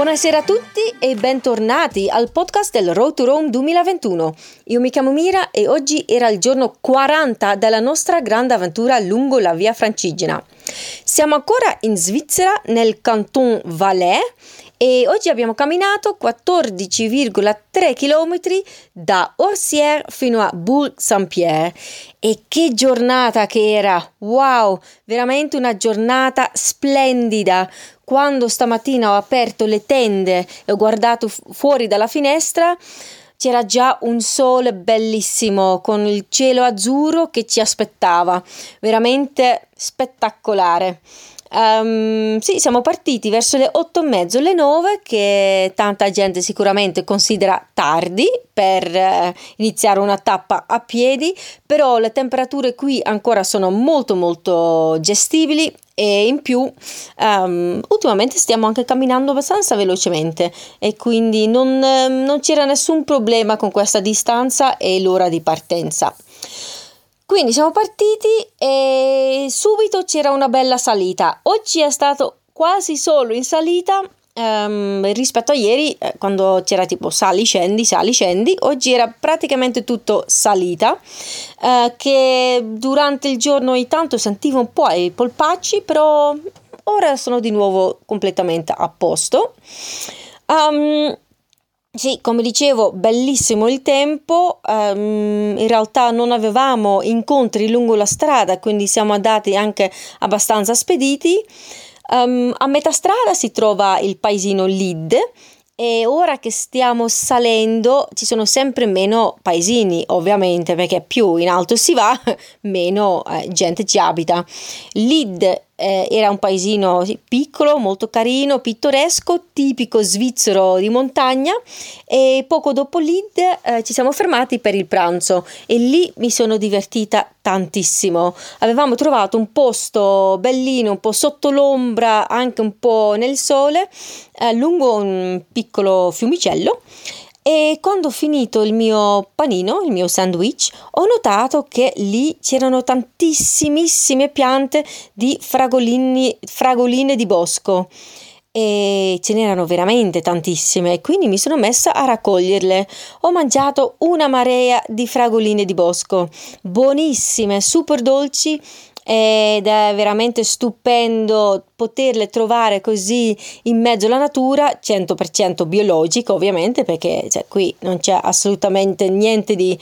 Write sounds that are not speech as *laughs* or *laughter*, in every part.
Buonasera a tutti e bentornati al podcast del Road to Rome 2021. Io mi chiamo Mira e oggi era il giorno 40 della nostra grande avventura lungo la via Francigena. Siamo ancora in Svizzera, nel canton Valais e oggi abbiamo camminato 14,3 km da Orsières fino a Bourg-Saint-Pierre e che giornata che era! Wow, veramente una giornata splendida. Quando stamattina ho aperto le tende e ho guardato fuori dalla finestra, c'era già un sole bellissimo con il cielo azzurro che ci aspettava, veramente spettacolare. Um, sì, siamo partiti verso le otto e mezzo, le nove, che tanta gente sicuramente considera tardi per uh, iniziare una tappa a piedi, però le temperature qui ancora sono molto molto gestibili e in più um, ultimamente stiamo anche camminando abbastanza velocemente e quindi non, non c'era nessun problema con questa distanza e l'ora di partenza. Quindi siamo partiti e subito c'era una bella salita. Oggi è stato quasi solo in salita um, rispetto a ieri eh, quando c'era tipo sali scendi sali scendi oggi era praticamente tutto salita uh, che durante il giorno ogni tanto sentivo un po' i polpacci però ora sono di nuovo completamente a posto um, sì, come dicevo, bellissimo il tempo, um, in realtà non avevamo incontri lungo la strada, quindi siamo andati anche abbastanza spediti. Um, a metà strada si trova il paesino Lid e ora che stiamo salendo ci sono sempre meno paesini, ovviamente, perché più in alto si va, *laughs* meno eh, gente ci abita. Lid eh, era un paesino piccolo, molto carino, pittoresco, tipico svizzero di montagna e poco dopo Lid eh, ci siamo fermati per il pranzo e lì mi sono divertita tantissimo. Avevamo trovato un posto bellino, un po' sotto l'ombra, anche un po' nel sole, eh, lungo un piccolo fiumicello e quando ho finito il mio panino, il mio sandwich, ho notato che lì c'erano tantissimissime piante di fragoline di bosco e ce n'erano veramente tantissime quindi mi sono messa a raccoglierle. Ho mangiato una marea di fragoline di bosco, buonissime, super dolci ed è veramente stupendo poterle trovare così in mezzo alla natura, 100% biologico ovviamente perché cioè, qui non c'è assolutamente niente di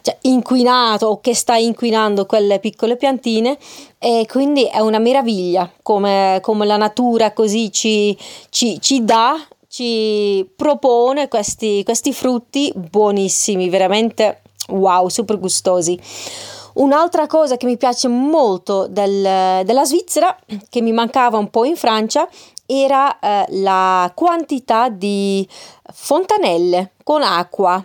cioè, inquinato o che sta inquinando quelle piccole piantine e quindi è una meraviglia come, come la natura così ci, ci, ci dà ci propone questi, questi frutti buonissimi, veramente wow, super gustosi. Un'altra cosa che mi piace molto del, della Svizzera, che mi mancava un po' in Francia, era eh, la quantità di fontanelle con acqua.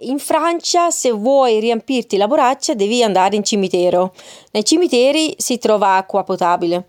In Francia, se vuoi riempirti la borraccia, devi andare in cimitero. Nei cimiteri si trova acqua potabile.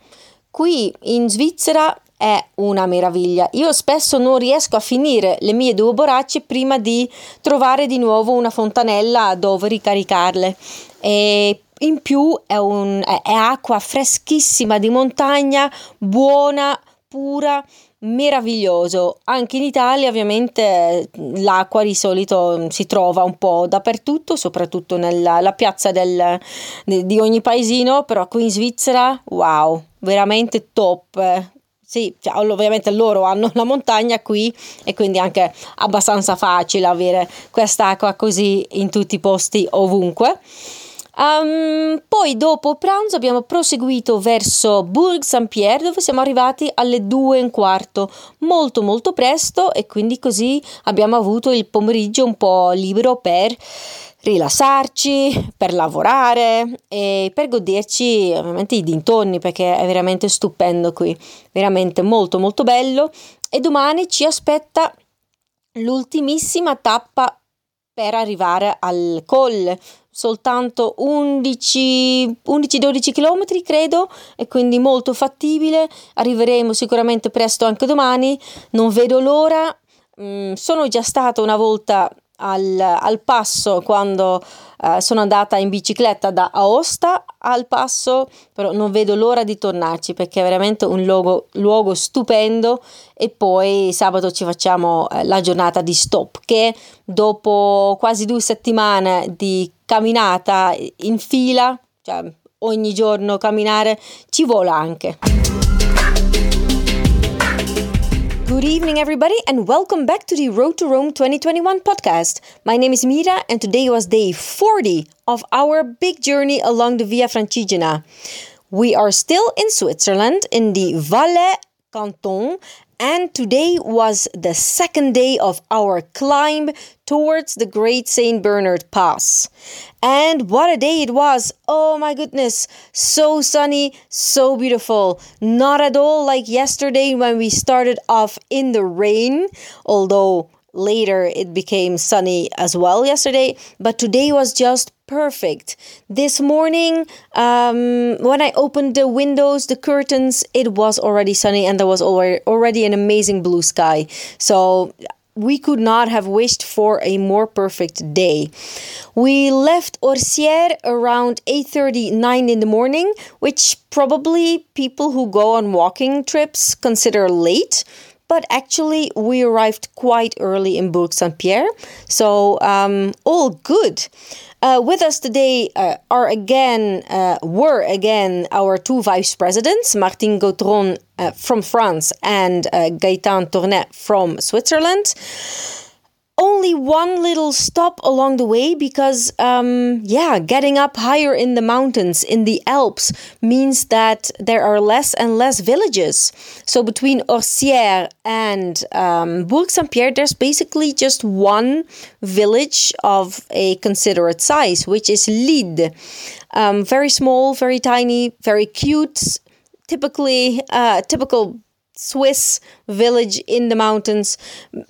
Qui in Svizzera è una meraviglia. Io spesso non riesco a finire le mie due borracce prima di trovare di nuovo una fontanella dove ricaricarle. E in più è, un, è, acqua freschissima di montagna, buona, pura meraviglioso. Anche in Italia ovviamente l'acqua di solito si trova un po' dappertutto, soprattutto nella piazza del, di ogni paesino, però qui in Svizzera, wow, veramente top. Sì, cioè, ovviamente loro hanno la montagna qui e quindi anche abbastanza facile avere quest'acqua così in tutti i posti ovunque. Um, poi dopo pranzo abbiamo proseguito verso Bourg Saint-Pierre dove siamo arrivati alle due e un quarto, molto molto presto e quindi così abbiamo avuto il pomeriggio un po' libero per rilassarci, per lavorare e per goderci ovviamente i dintorni perché è veramente stupendo qui, veramente molto molto bello. E domani ci aspetta l'ultimissima tappa per arrivare al colle soltanto 11-12 km credo e quindi molto fattibile. Arriveremo sicuramente presto anche domani. Non vedo l'ora. Mm, sono già stata una volta al, al passo quando uh, sono andata in bicicletta da Aosta al passo, però non vedo l'ora di tornarci perché è veramente un luogo, luogo stupendo e poi sabato ci facciamo uh, la giornata di stop che dopo quasi due settimane di camminata in fila, cioè ogni giorno camminare, ci vola anche. Good evening, everybody, and welcome back to the Road to Rome 2021 podcast. My name is Mira, and today was day 40 of our big journey along the Via Francigena. We are still in Switzerland in the Valais canton, and today was the second day of our climb towards the Great St. Bernard Pass. And what a day it was! Oh my goodness, so sunny, so beautiful. Not at all like yesterday when we started off in the rain, although later it became sunny as well yesterday, but today was just perfect. This morning, um, when I opened the windows, the curtains, it was already sunny and there was already, an amazing blue sky. So we could not have wished for a more perfect day. We left Orsier around 8:39 in the morning, which probably people who go on walking trips consider late but actually we arrived quite early in Bourg Saint Pierre, so um, all good. Uh, with us today uh, are again, uh, were again our two vice presidents, Martin Gautron uh, from France and uh, Gaëtan Tournet from Switzerland only one little stop along the way because, um, yeah, getting up higher in the mountains, in the Alps, means that there are less and less villages. So between Orsières and um, Bourg Saint Pierre, there's basically just one village of a considerate size, which is Lide. Um, very small, very tiny, very cute. Typically, uh, typical Swiss village in the mountains.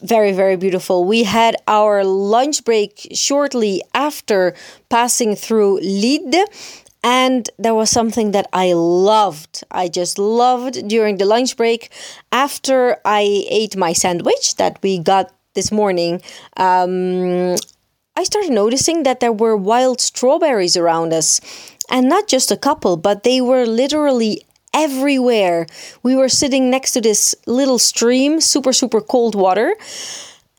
Very, very beautiful. We had our lunch break shortly after passing through Lide. And there was something that I loved. I just loved during the lunch break. After I ate my sandwich that we got this morning, um, I started noticing that there were wild strawberries around us. And not just a couple, but they were literally everywhere. We were sitting next to this little stream, super, super cold water.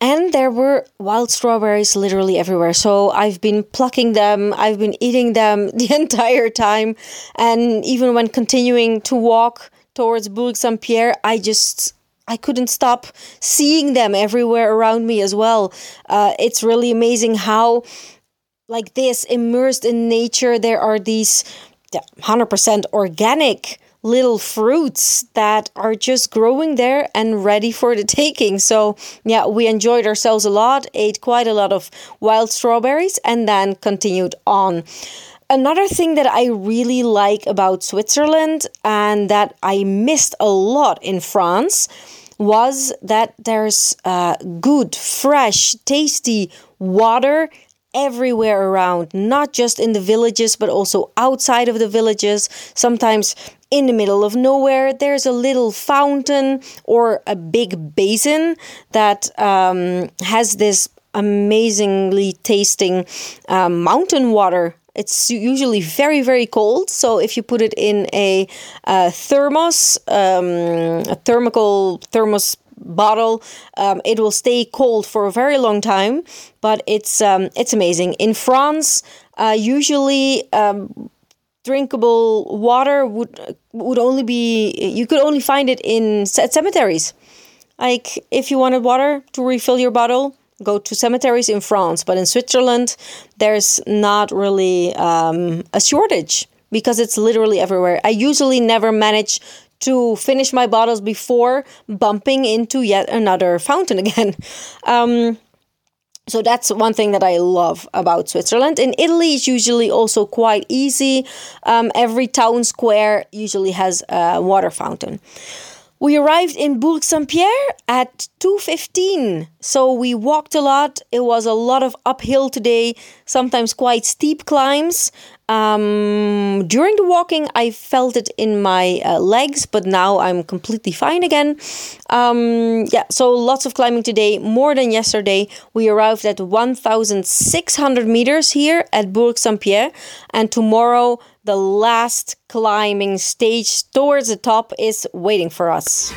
And there were wild strawberries literally everywhere. So I've been plucking them, I've been eating them *laughs* the entire time. And even when continuing to walk towards Bourg Saint Pierre, I just I couldn't stop seeing them everywhere around me as well. Uh, it's really amazing how, like this, immersed in nature, there are these 100% organic little fruits that are just growing there and ready for the taking. So, yeah, we enjoyed ourselves a lot, ate quite a lot of wild strawberries, and then continued on. Another thing that I really like about Switzerland and that I missed a lot in France was that there's uh, good, fresh, tasty water everywhere around, not just in the villages, but also outside of the villages. Sometimes in the middle of nowhere, there's a little fountain or a big basin that um, has this amazingly tasting um, mountain water. It's usually very, very cold. So if you put it in a, a thermos, um, a thermical thermos bottle, um, it will stay cold for a very long time. But it's um, it's amazing. In France, uh, usually um, drinkable water would would only be you could only find it in cemeteries. Like if you wanted water to refill your bottle, go to cemeteries in France. But in Switzerland, there's not really um, a shortage because it's literally everywhere. I usually never manage to finish my bottles before bumping into yet another fountain *laughs* again. Um, so that's one thing that I love about Switzerland. In Italy, it's usually also quite easy. Um, every town square usually has a water fountain. We arrived in Bourg Saint Pierre at 2:15. So we walked a lot. It was a lot of uphill today, sometimes quite steep climbs. Um, during the walking, I felt it in my uh, legs, but now I'm completely fine again. Um, yeah, so lots of climbing today, more than yesterday. We arrived at 1,600 meters here at Bourg Saint Pierre, and tomorrow the last climbing stage towards the top is waiting for us.